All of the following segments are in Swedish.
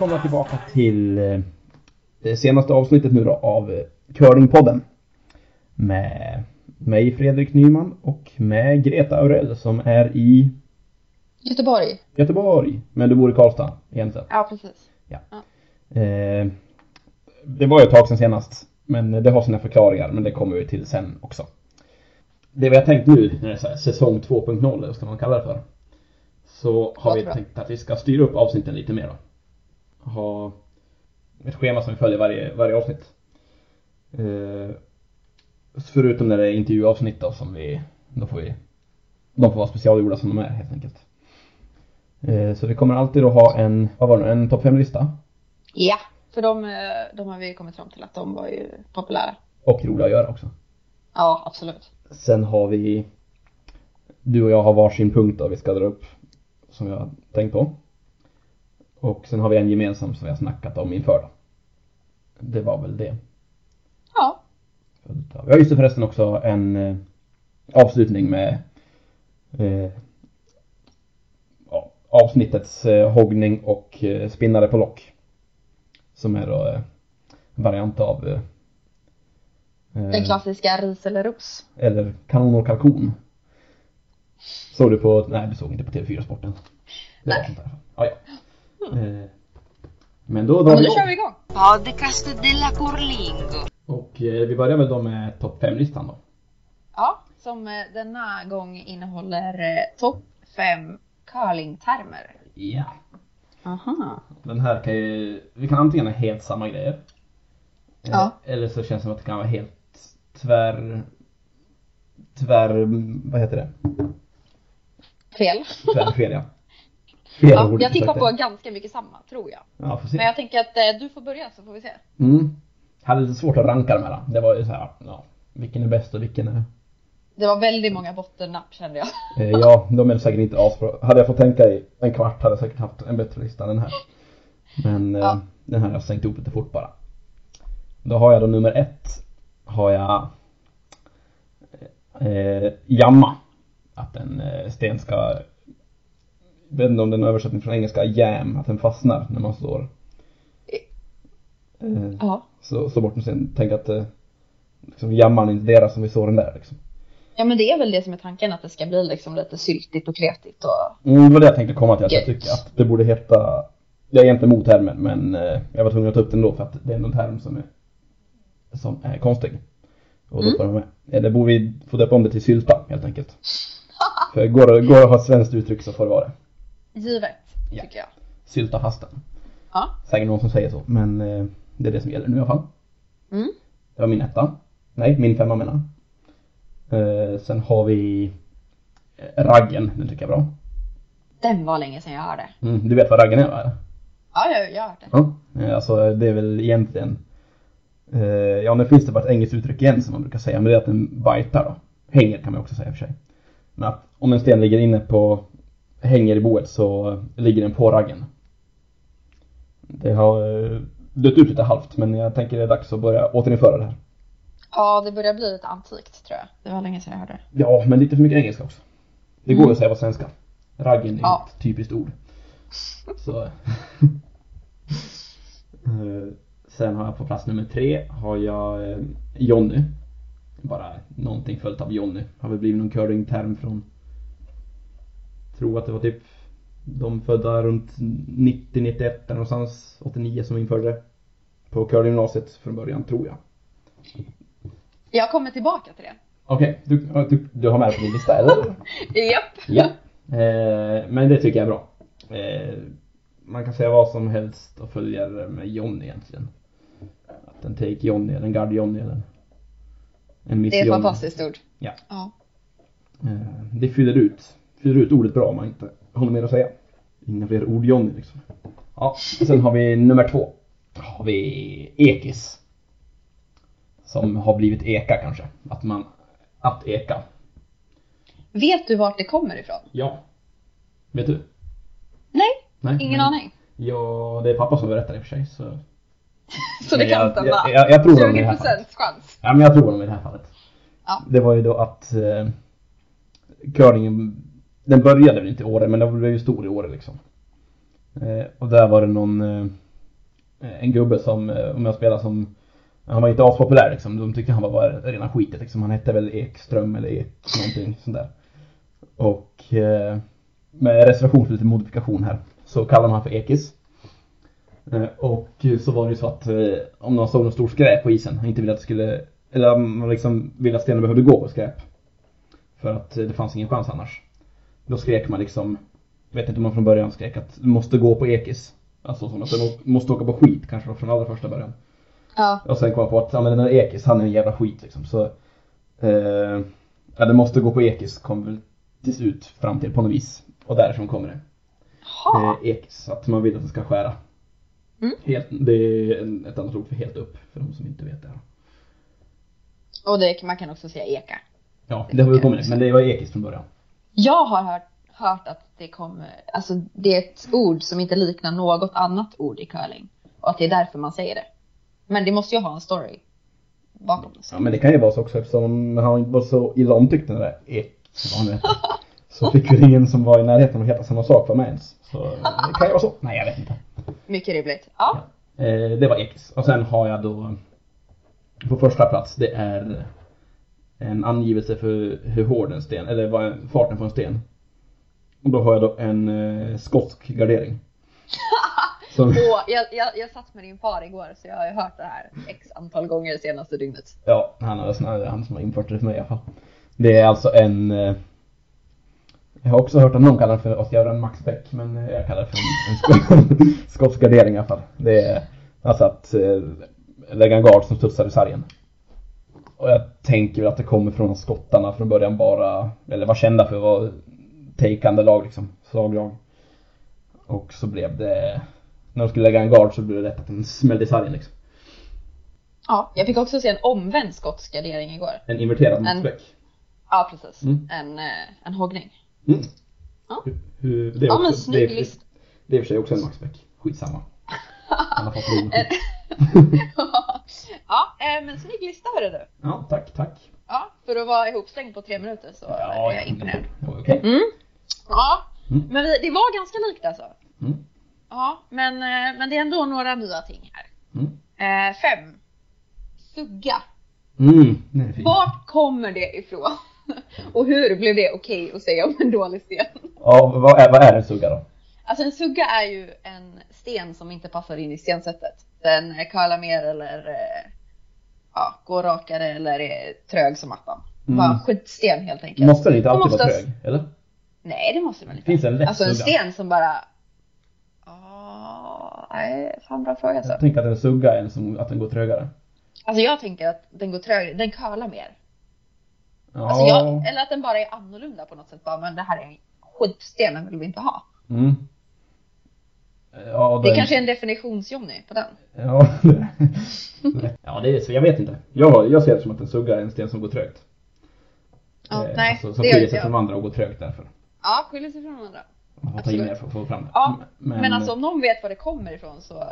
Välkomna tillbaka till eh, det senaste avsnittet nu då av eh, Curlingpodden. Med mig Fredrik Nyman och med Greta Aurell som är i Göteborg. Göteborg. Men du bor i Karlstad egentligen. Ja, precis. Eh, det var ju ett tag sedan senast. Men det har sina förklaringar men det kommer vi till sen också. Det vi har tänkt nu, när det är så här, säsong 2.0 eller vad ska man kalla det för. Så har vi bra. tänkt att vi ska styra upp avsnitten lite mer då. Ha ett schema som vi följer varje, varje avsnitt. Eh, förutom när det är intervjuavsnitt då som vi, då får vi, de får vara specialgjorda som de är helt enkelt. Eh, så vi kommer alltid att ha en, vad var det, en topp 5-lista. Ja, för de, eh, de har vi kommit fram till att de var ju populära. Och roliga att göra också. Ja, absolut. Sen har vi Du och jag har varsin punkt då vi ska dra upp Som jag tänkt på Och sen har vi en gemensam som vi har snackat om inför då Det var väl det Ja, Vi har just det förresten också en eh, avslutning med eh, avsnittets eh, hoggning och eh, spinnare på lock Som är då eh, variant av eh, den eh, klassiska ris eller ros. Eller kanon och kalkon. Såg du på, nej du såg inte på TV4 Sporten. Det var Nej. sånt där. Ja, ja. Eh, Men då drar Men vi då kör vi igång. Podcast della Curlingo. Och eh, vi börjar väl då med topp 5-listan då. Ja, som eh, denna gång innehåller eh, topp fem curlingtermer. Ja. Aha. Den här kan ju, vi kan antingen ha helt samma grejer. Eh, Ja. Eller så känns det som att det kan vara helt tvär, tvär, vad heter det? Fel. Tvärfel ja. Ja, jag tippar på ganska mycket samma, tror jag. Ja, får se. Men jag tänker att eh, du får börja så får vi se. Mm. Hade lite svårt att ranka dem här. Det var ju så här, ja, vilken är bäst och vilken är... Det var väldigt många bottennapp kände jag. Eh, ja, de är säkert inte asbra. Hade jag fått tänka i en kvart hade jag säkert haft en bättre lista än den här. Men eh, Ja. den här har jag sänkt ihop lite fort bara. Då har jag då nummer ett. Har jag eh, jamma. Att en eh, sten ska, vet inte om den är översättning från engelska, jam, att den fastnar när man står. Eh, Ja. så, så bort en sten. Tänk att eh, liksom, jamman inte deras som vi såg den där liksom. Ja men det är väl det som är tanken att det ska bli liksom lite syltigt och kletigt och Mm, det var det jag tänkte komma till, att jag tycker att det borde heta Jag är egentligen emot termen men eh, jag var tvungen att ta upp den då för att det är en term som är Som är konstig Och då Mm. får den med Eller borde vi få döpa om det till sylta helt enkelt För går det, går det att ha ett svenskt uttryck så får det vara det givet, Ja. tycker jag. Sylta fasten Ja. Säkert någon som säger så men eh, Det är det som gäller nu i alla fall Mm. Det var min etta Nej, min femma menar eh, Sen har vi eh, Raggen, den tycker jag är bra Den var länge sedan jag hörde. mm, Du vet vad raggen är va? Ja, jag, jag har hört det. Ja, eh, alltså det är väl egentligen eh, Ja nu finns det bara ett engelskt uttryck igen som man brukar säga men det är att den bitar då Hänger kan man också säga i och för sig Men att om en sten ligger inne på Hänger i boet så ligger den på raggen Det har eh, dött ut lite halvt men jag tänker det är dags att börja återinföra det här Ja, det börjar bli lite antikt tror jag. Det var länge sedan jag hörde det. Ja men lite för mycket engelska också Det går Mm. att säga på svenska Raggen är Ja. ett typiskt ord Så Eh, Sen har jag på plats nummer tre har jag eh, Jonny Bara någonting följt av Jonny Har väl blivit någon curlingterm från Tror att det var typ De födda runt 90-91 eller någonstans 89 som införde det På curlinggymnasiet från början tror jag Jag kommer tillbaka till det. Okej, du, du, du har med det på din lista eller? Japp. Ja. Eh, men det tycker jag är bra. Eh, man kan säga vad som helst och följa det med Johnny egentligen. Att en take Johnny eller en guard Johnny eller en miss Det är ett fantastiskt ord. Ja. Ja. Eh, det fyller ut, fyller ut ordet bra om man inte har något mer att säga. Inga fler ord Johnny liksom. Ja, sen har vi nummer två. Har vi Ekis. Som har blivit Eka kanske. Att man, att Eka. Vet du vart det kommer ifrån? Ja. Vet du? Nej, Nej. ingen nej. aning. Ja, det är pappa som berättar i och för sig så. Så det kan stämma. jag, jag, jag tror honom i det här 20% fallet. chans. Ja men jag tror honom i det här fallet. Ja. Det var ju då att eh, curlingen, den började väl inte i Åre men den blev ju stor i Åre liksom. Eh, och där var det någon, eh, en gubbe som, eh, om jag spelar som, han var inte aspopulär liksom. De tyckte han var bara rena skitet liksom. Han hette väl Ekström eller Ek någonting sånt där. Och eh, med reservation för lite modifikation här så kallade man han för Ekis. Eh, och så var det ju så att eh, om någon såg något stort skräp på isen, han inte ville att det skulle, eller om man liksom ville att stenen behövde gå på skräp. För att eh, det fanns ingen chans annars. Då skrek man liksom, vet inte om man från början skrek att du måste gå på ekis. Alltså som att du må- måste åka på skit kanske då från allra första början. Ja. Och sen kom jag på att, ja men den där ekis, han är en jävla skit liksom. Så, eh, ja det måste gå på ekis kom väl till slut fram till på något vis. Och därifrån kommer det Ha. eh, ekis, att man vill att det ska skära. Mm. Helt, det är en, ett annat ord för helt upp, för de som inte vet det. här. Och det, man kan också säga eka. Ja, det har väl kommit, men det var ekis från början. Jag har hört, hört att det kommer, alltså det är ett ord som inte liknar något annat ord i curling. Och att det är därför man säger det. Men det måste ju ha en story bakom det. Ja, men det kan ju vara så också eftersom han var så illa omtyckt den där ek, vad han heter. Så fick väl ingen som var i närheten att heta samma sak för mig ens. Så det kan ju vara så. Nej, jag vet inte. Mycket rimligt. Ja. Eh, det var ekis. Och sen har jag då på första plats, det är en angivelse för hur hård en sten, eller vad farten på en sten. Och då har jag då en eh, skotsk gardering. Som, Och jag, jag, jag satt med din far igår så jag har ju hört det här x antal gånger det senaste dygnet. ja, han, har, han, han som har infört det för mig i alla fall. Det är alltså en eh, jag har också hört att någon kallar det för att göra en Max Beck, men eh, jag kallar det för en, en sk- skotsk gardering i alla fall. Det är alltså att eh, lägga en gard som studsar i sargen. Och jag tänker att det kommer från skottarna från början bara, eller var kända för att vara takande lag liksom, slaglag. Och så blev det, när de skulle lägga en gard så blev det lätt att den smällde i sargen liksom. Ja, jag fick också se en omvänd skotsk gardering igår. En inverterad Beck. Ja, precis. Mm. En, eh, en hoggning. Mm. Ja. Hur- det är Ja, också, men det, snygg är, list. det är i och för sig också en Max Beck. Skitsamma. Han har fått. ja, eh, men snygg lista hörru du. Ja, tack, tack. Ja, för att vara ihopslängd på tre minuter så är jag imponerad. Ja, Okej. Mm. Ja, Mm. men vi, det var ganska likt alltså. Mm. Ja, men, eh, men det är ändå några nya ting här. Mm. Eh, fem. Sugga. Mm. Vart kommer det ifrån? Och hur blev det okej att säga om en dålig sten? Ja, vad är, vad är en sugga då? Alltså en sugga är ju en sten som inte passar in i stensättet. Den eh, curlar mer eller eh, ja, går rakare eller är trög som attan. Mm. Bara skitsten helt enkelt. Måste den inte alltid vara oftast- trög? Eller? Nej det måste den väl inte. Finns det en lätt Alltså en sten som bara... Ja, nej, fan bra fråga alltså. Jag tänker att en sugga är en som, att den går trögare. Alltså jag tänker att den går trögare, den curlar mer. Ja. Alltså jag, eller att den bara är annorlunda på något sätt. Bara, men det här är skitstenen vill vi inte ha. Mm. Ja, Det den- kanske är en definitionsjonny på den. Ja, det- ja, det är så. Jag vet inte. Jag, jag ser det som att en sugga är en sten som går trögt. Ja, Eh, nej, alltså, som det skiljer sig jag. från andra och går trögt därför. Ja, skiljer sig från andra. Man får ta in mer för att få fram det. Ja, men, Men, alltså om någon vet var det kommer ifrån så eh,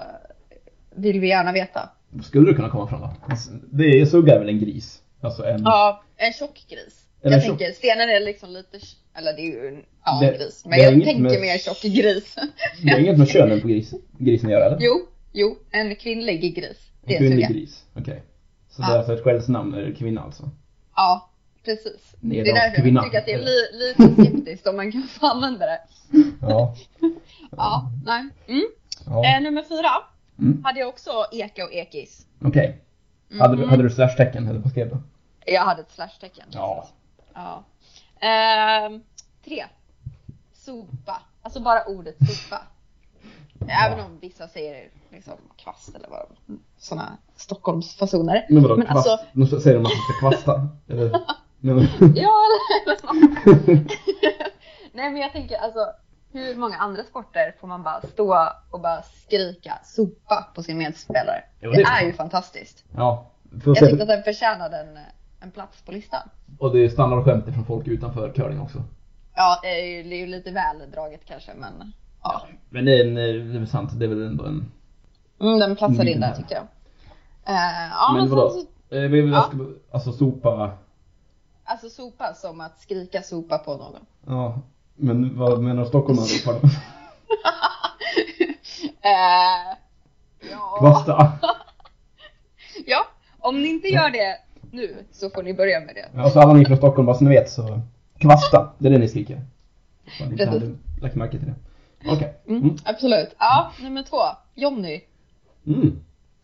vill vi gärna veta. skulle det kunna komma från då? Alltså, Det är, sugga är väl en gris? Alltså en... Ja, en tjock gris. Eller jag tjock. tänker stenen är liksom lite, eller det är ju en, ja, Det- gris. Men det är jag tänker med- mer tjock gris. Det är inget med könen på gris, grisen att göra eller? jo, jo, en kvinnlig gris. Det En är kvinnlig gris, okej. Så Ja. det är alltså ett skällsnamn, eller kvinna alltså? Ja, precis. Det är Nedans därför kvinna. jag tycker att det är li, lite skeptiskt om man kan få använda det. Ja. Ja, nej. Mm. ja. Eh, nummer fyra Mm. hade jag också eka och ekis. Okej. Mm. Hade, du- hade du slashtecken eller vad skrev du? Jag hade ett slashtecken. Ja. Ja. Ehm, tre. Sopa. Alltså bara ordet sopa. Även om vissa säger liksom kvast eller vad sådana Stockholmsfasoner. Men vadå, Men kvast? alltså- Nu säger de att man ska kvasta? Eller? Ja eller Nej men jag tänker alltså hur många andra sporter får man bara stå och bara skrika sopa på sin medspelare? Jo, det, det är ju fantastiskt. ja. Jag tyckte att den förtjänade en, en plats på listan. Och det är standardskämt från folk utanför curling också. Ja, det är ju, det är ju lite väl draget kanske men ja. Men det är, en, det är sant, det är väl ändå en... Mm, den platsade in där tyckte jag. Eh, ja men, men vadå? så, Eh, vill Ja. ska, alltså sopa, alltså sopa som att skrika sopa på någon. ja. Men vad menar stockholmare? Pardon. Eh, ja. Kvasta. ja, om ni inte gör det nu så får ni börja med det. Ja, så alla ni från Stockholm, bara så ni vet så, kvasta, det är det ni skriker. Så ni hade lagt märke till det. Okej. Mm, Mm. Absolut. Ja, nummer två. Jonny. Mm.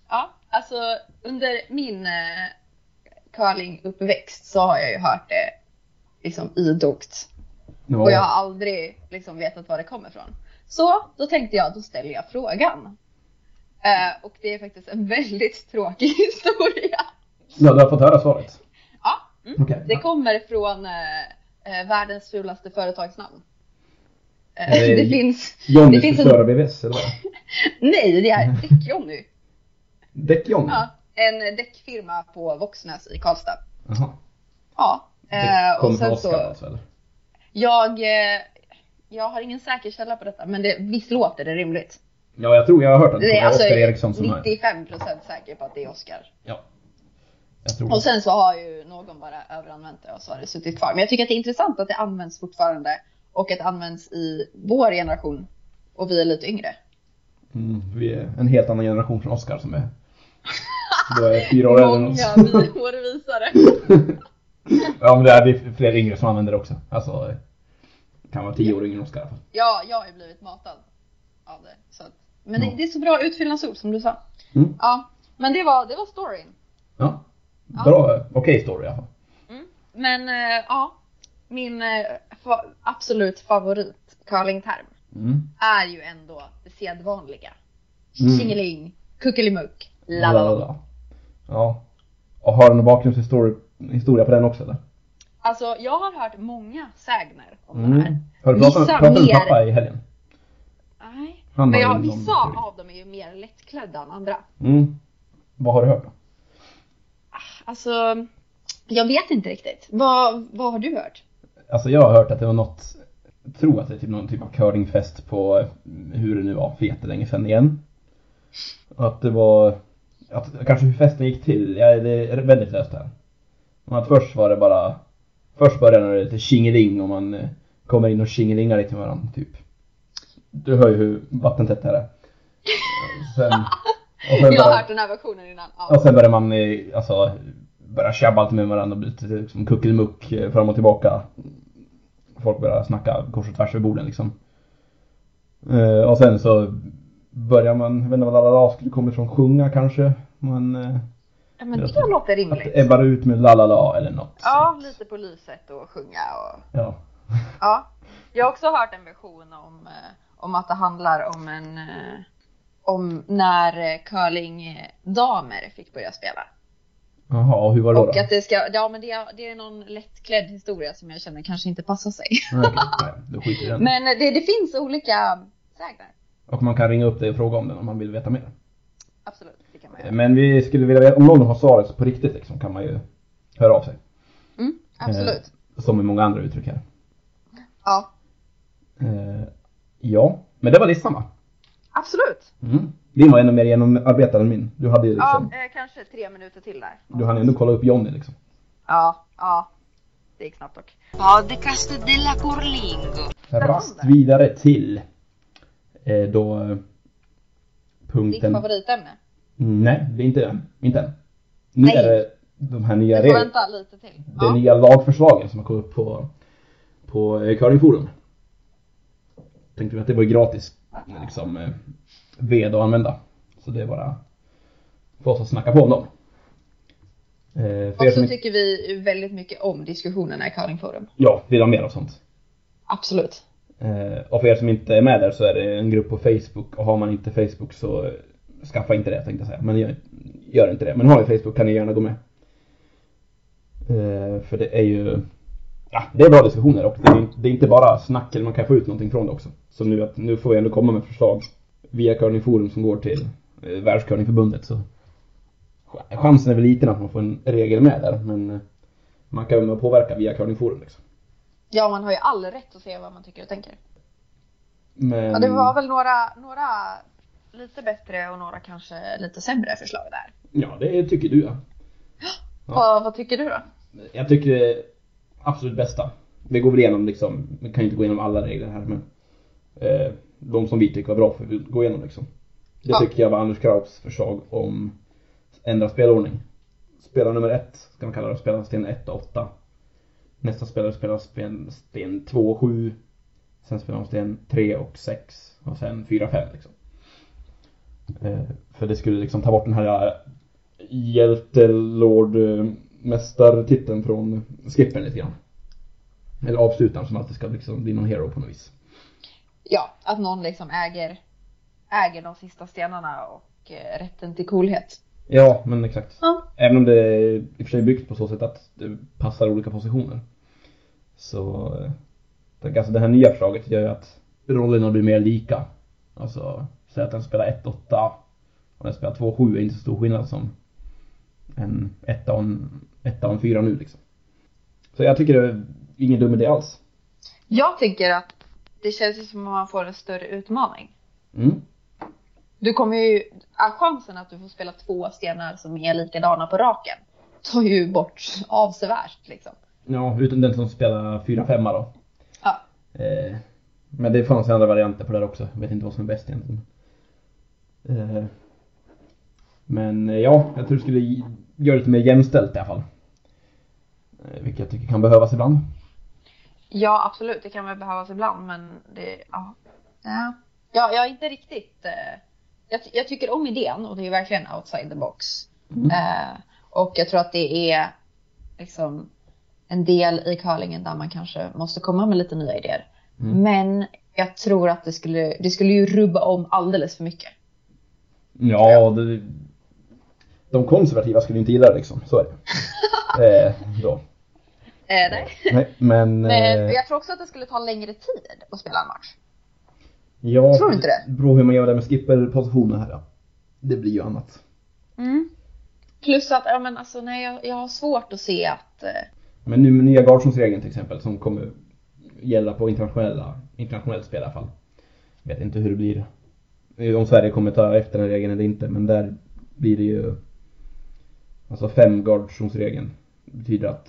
Ja, alltså under min eh, curlinguppväxt så har jag ju hört det liksom idogt. Ja. Och jag har aldrig liksom vetat var det kommer ifrån. Så då tänkte jag, då ställer jag frågan. Eh, och det är faktiskt en väldigt tråkig historia. Ja, du har fått höra svaret. Ja, mm. Okej. det kommer från eh, eh, världens fulaste företagsnamn. Eh, det finns, Johnny det finns en, BVS eller nej det är Däck-Johnny. Däck-Johnny? Ja, en däckfirma på Våxnäs i Karlstad. Jaha. Ja, eh, kom och sen Oscar så, alltså eller? jag, eh, jag har ingen säker källa på detta men det, visst låter det rimligt. Ja, jag tror jag har hört att det är alltså Oskar Eriksson som är. 95% säker på att det är Oscar. Ja. Och sen så har ju någon bara överanvänt det och så har det suttit kvar. Men jag tycker att det är intressant att det används fortfarande och att det används i vår generation och vi är lite yngre. Mm, vi är en helt annan generation från Oscar som är då är fyra år äldre än oss. Många vi- årvisare. ja men det är, fler yngre som använder det också. Alltså, kan vara tio år yngre än Oscar i alla fall. Ja, jag har ju blivit matad av det. Så att, men det, det är så bra utfyllnadsord som du sa. Mm. Ja, men det var, det var storyn. Ja. Bra, eh, okej story i alla fall. Mm. Men eh, ja, min eh, fa- absolut favorit curlingterm Mm. är ju ändå det sedvanliga. Mm. Tjingeling, kuckelimuck, la la la. Ja. Och har du någon bakgrundshistoria historia på den också eller? Alltså jag har hört många sägner om det här. Mm. Har du pratat, med mer- pappa i helgen? Nej. Han Men ja, någon vissa av dem är ju mer lättklädda än andra. Mm. Vad har du hört då? Alltså, jag vet inte riktigt. Vad, vad har du hört? Alltså jag har hört att det var något, jag tror att det är typ någon typ av curlingfest på, hur det nu var, för jättelänge sedan igen. Att det var, att kanske hur festen gick till, ja, det är väldigt löst här. Men att först var det bara, först började det lite tjingeling och man eh, kommer in och tjingelingar lite med varandra, typ. Du hör ju hur vattentätt det här är. Sen Jag har började- hört den här versionen innan. Ja. och sen börjar man alltså börja tjabba lite med varandra och bli lite liksom kuckelmuck eh, fram och tillbaka. Folk börjar snacka kors och tvärs över borden liksom. Eh, och sen så börjar man, jag vet inte vad lalala skulle komma ifrån, sjunga kanske. Man, eh, Ja, men det låter att rimligt. det ebbar ut med lalala eller något. Ja, lite på lyset och sjunga och Ja. Ja. Jag har också hört en version om, om att det handlar om en eh, om när eh, curlingdamer fick börja spela. Jaha, och hur var det? Och då? att det ska, ja men det är, det är någon lättklädd historia som jag känner kanske inte passar sig. Nej, nej, i den. Men det, det finns olika sägner. Och man kan ringa upp dig och fråga om den om man vill veta mer. Absolut, det kan man göra. Men vi skulle vilja veta, om någon har svaret på riktigt liksom, kan man ju höra av sig. Mm, absolut. Som med många andra uttryck här. Ja, Eh, ja, men det var listan va? Absolut. Mm. Din var ännu mer genomarbetad än min. Du hade ju liksom, Ja, eh, kanske tre minuter till där. du hann ändå kolla upp Johnny liksom. Ja, ja. Det gick snabbt dock. Podcast della Curlingo. Rast vidare till eh, då eh, Ditt punkten... favoritämne. Mm, Nej, det är inte än. Inte än. Nu Nej. är det de här nya reglerna. vänta lite till. Det Ja. nya lagförslagen som har kommit upp på, på eh, curlingforum. Tänkte vi att det var gratis liksom eh, ved att använda. Så det är bara för oss att snacka på om dem. Eh, Och så tycker vi väldigt mycket om diskussionerna i curlingforum. ja, vill ha mer av sånt. Absolut. Eh, och för er som inte är med där så är det en grupp på Facebook och har man inte Facebook så eh, skaffa inte det tänkte jag säga. Men gör, gör inte det. Men har ni Facebook kan ni gärna gå med. Eh, för det är ju Ja, det är bra diskussioner och det är, det är inte bara snack, eller man kan få ut någonting från det också. Så nu, att, nu får vi ändå komma med förslag via curlingforum som går till eh, Världscurlingförbundet så ch- chansen är väl liten att man får en regel med där men eh, Man kan ju påverka via curlingforum liksom. Ja, man har ju all rätt att se vad man tycker och tänker. Men... Ja, det var väl några, några lite bättre och några kanske lite sämre förslag där. Ja, det tycker du ja. Ja. Vad, vad tycker du då? Jag tycker absolut bästa. Vi går väl igenom liksom, vi kan inte gå igenom alla regler här men eh, de som vi tycker var bra får vi gå igenom liksom. Det Ja. tycker jag var Anders Kraups förslag om ändrad spelordning. Spelare nummer ett ska man kalla det, spelar sten 1 och 8. Nästa spelare spelar sten, sten 2 och 7. Sen spelar de sten 3 och 6 och sen 4 och 5 liksom. Eh, för det skulle liksom ta bort den här eh, hjältelord eh, mästartiteln från skippen lite grann. Eller avslutaren som alltid ska liksom bli någon hero på något vis. Ja, att någon liksom äger, äger de sista stenarna och eh, rätten till coolhet. Ja, men exakt. Ja. Även om det är i och för sig byggt på så sätt att det passar olika positioner. Så, eh, alltså det här nya förslaget gör ju att rollerna blir mer lika. Alltså, säg att den spelar 1-8 och den spelar 2-7 är inte så stor skillnad som en 1 och en, etta en 4 nu liksom. Så jag tycker det är ingen dum idé alls. Jag tycker att det känns som att man får en större utmaning. Mm. Du kommer ju, chansen att du får spela två stenar som är likadana på raken tar ju bort avsevärt liksom. Ja, utan den som spelar 4-5 då. Ja. Eh, men det fanns ju andra varianter på det här också. Jag vet inte vad som är bäst egentligen. Eh, men eh, ja, jag tror det skulle göra det lite mer jämställt i alla fall. Eh, vilket jag tycker kan behövas ibland. Ja, absolut. Det kan väl behövas ibland, men det, ja. Ja, ja jag är inte riktigt, eh, jag, jag tycker om idén och det är verkligen outside the box. Mm. Eh, och jag tror att det är liksom en del i curlingen där man kanske måste komma med lite nya idéer. Mm. Men jag tror att det skulle, det skulle ju rubba om alldeles för mycket. Ja, det, de konservativa skulle inte gilla det liksom. Så är det. eh, då. Eh, nej. Nej, men... Men eh, jag tror också att det skulle ta längre tid att spela en match. ja, tror du inte det? beror hur man gör det med skipperpositioner här ja. Det blir ju annat. Plus att, ja men alltså nej, jag, jag har svårt att se att eh, Men nu med nya guardzonsregeln till exempel som kommer gälla på internationella, internationellt spel i alla fall. Vet inte hur det blir. eh, Om Sverige kommer ta efter den regeln eller inte men där blir det ju Alltså fem guardzonsregeln betyder att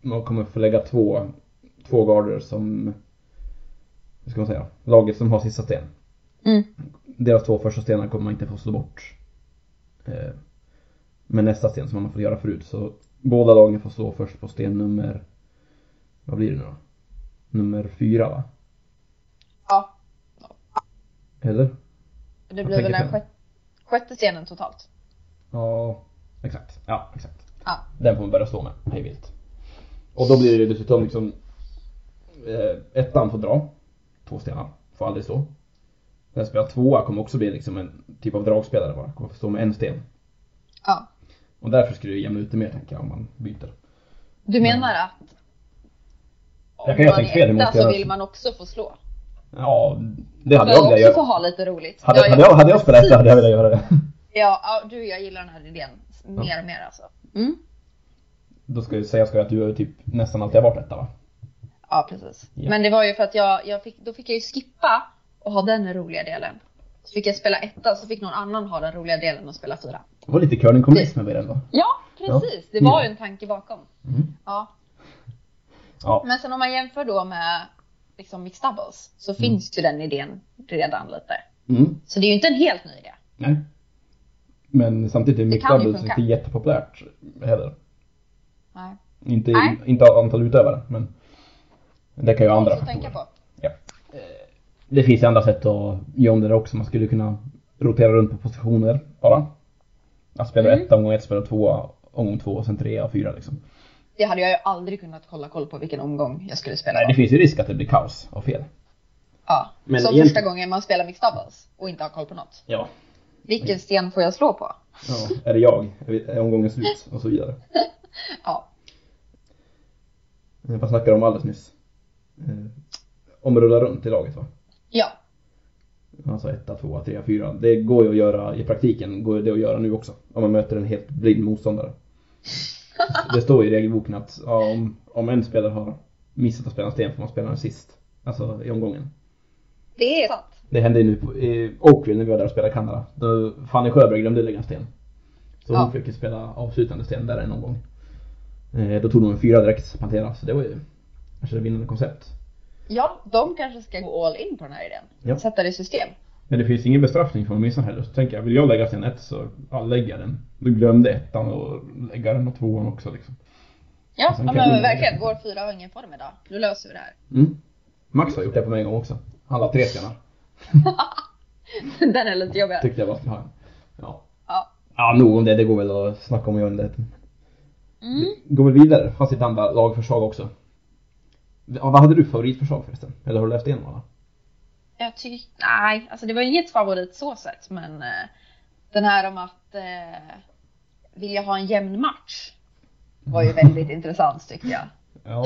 man kommer få lägga två, två guarder som Hur ska man säga? Laget som har sista sten. Mm. Deras två första stenar kommer man inte få slå bort. Eh, med nästa sten som man har fått göra förut. Så båda lagen får slå först på sten nummer, vad blir det nu då? Nummer fyra va? ja, Eller? det blir väl den sjätte, sjätte scenen totalt. Ja, exakt. Ja, exakt. Ja. Den får man börja slå med, hej vilt. Och då blir det dessutom liksom eh, ettan får dra, två stenar, får aldrig slå. Den som spelar tvåa kommer också bli liksom en typ av dragspelare bara, kommer få stå med en sten. Ja. Och därför skulle det jämna ut det mer tänker jag om man byter. Du menar att om göra man fel, är måste etta så vill man också få slå? Ja, det hade jag velat också få göra. ha lite roligt. Hade, hade, jag, hade jag spelat det hade jag velat göra det. Ja, ja, du jag gillar den här idén mer och mer alltså. Mm. Då ska jag säga ska jag att du typ nästan alltid har varit etta va? Ja, precis. Ja. Men det var ju för att jag, jag fick, då fick jag ju skippa och ha den roliga delen. Så fick jag spela etta, så fick någon annan ha den roliga delen och spela fyra. Det var lite curlingkommunism över det ändå. Ja, precis. Det var ju en tanke bakom. Mm. Ja. Ja. Men sen om man jämför då med liksom mixed doubles så finns ju den idén redan lite. Mm. Så det är ju inte en helt ny idé. Nej. Men samtidigt är mixed doubles inte jättepopulärt heller. Inte, Nej. inte av antal utövare men det kan ju andra tänka på. Ja. Det finns ju andra sätt att göra om det också. Man skulle kunna rotera runt på positioner bara. Att spela Mm. ett omgång ett, spela två omgång två och sen tre och fyra liksom. Det hade jag ju aldrig kunnat hålla koll på vilken omgång jag skulle spela Nej, det finns ju risk att det blir kaos och fel. Ja. Men Som egentligen- första gången man spelar mixed doubles och inte har koll på något. Ja. Vilken sten får jag slå på? ja. Är det jag? Är omgången slut? Och så vidare. Ja. Eh, Vad snackade de om alldeles nyss? Eh, Om rulla runt i laget va? Ja. Alltså etta, tvåa, trea, fyra. Det går ju att göra i praktiken, går det att göra nu också. Om man möter en helt blind motståndare. Det står i regelboken att ja, om, om en spelare har missat att spela en sten får man spela den sist. Alltså i omgången. Det är sant. Det hände ju nu på, i Oakville när vi var där och spelade i Kanada. Då Fanny Sjöberg glömde lägga en sten. Så hon Ja. fick ju spela avslutande sten där en omgång. Eh, då tog de en fyra direkt Pantera, så det var ju kanske det vinnande koncept. Ja, de kanske ska gå all in på den här idén. Ja. Sätta det i system. Men det finns ingen bestraffning för att missa heller. Så tänker jag, vill jag lägga sten ett så ja, lägger jag den. Du glömde ettan och lägga den och tvåan också liksom. Ja, ja men verkligen. Vår fyra har ingen form idag. Nu löser vi det här. Mm. Max har gjort det på mig en gång också. Han la tre stenar. den är lite jobbig. Tyckte jag bara skulle ha en. Ja. Ja. Ja, nog om det. Det går väl att snacka om i oändligheten. Mm. Går väl vidare. Fanns ett andra lagförslag också. Ja, vad hade du favoritförslag förresten? Eller har du läst igenom alla? Jag tycker, nej, alltså det var inget favorit så sett men eh, den här om att eh, vilja ha en jämn match var ju väldigt intressant tyckte jag. Ja,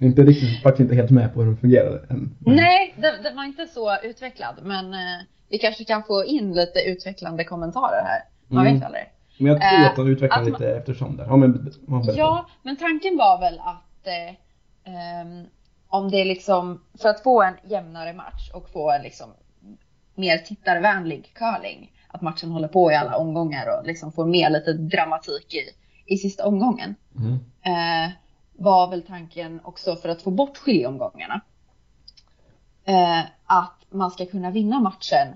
inte riktigt, faktiskt inte helt med på hur den fungerade än. Nej, den, den var inte så utvecklad men eh, vi kanske kan få in lite utvecklande kommentarer här. Man Mm. vet aldrig. Men jag tror Eh, att de utvecklar att man- lite eftersom där. Ja men. Ja, men tanken var väl att eh, ehm, om det är liksom, för att få en jämnare match och få en liksom mer tittarvänlig curling, att matchen håller på i alla omgångar och liksom får med lite dramatik i, i sista omgången. Mm. Eh, var väl tanken också för att få bort skiljeomgångarna. Eh, att man ska kunna vinna matchen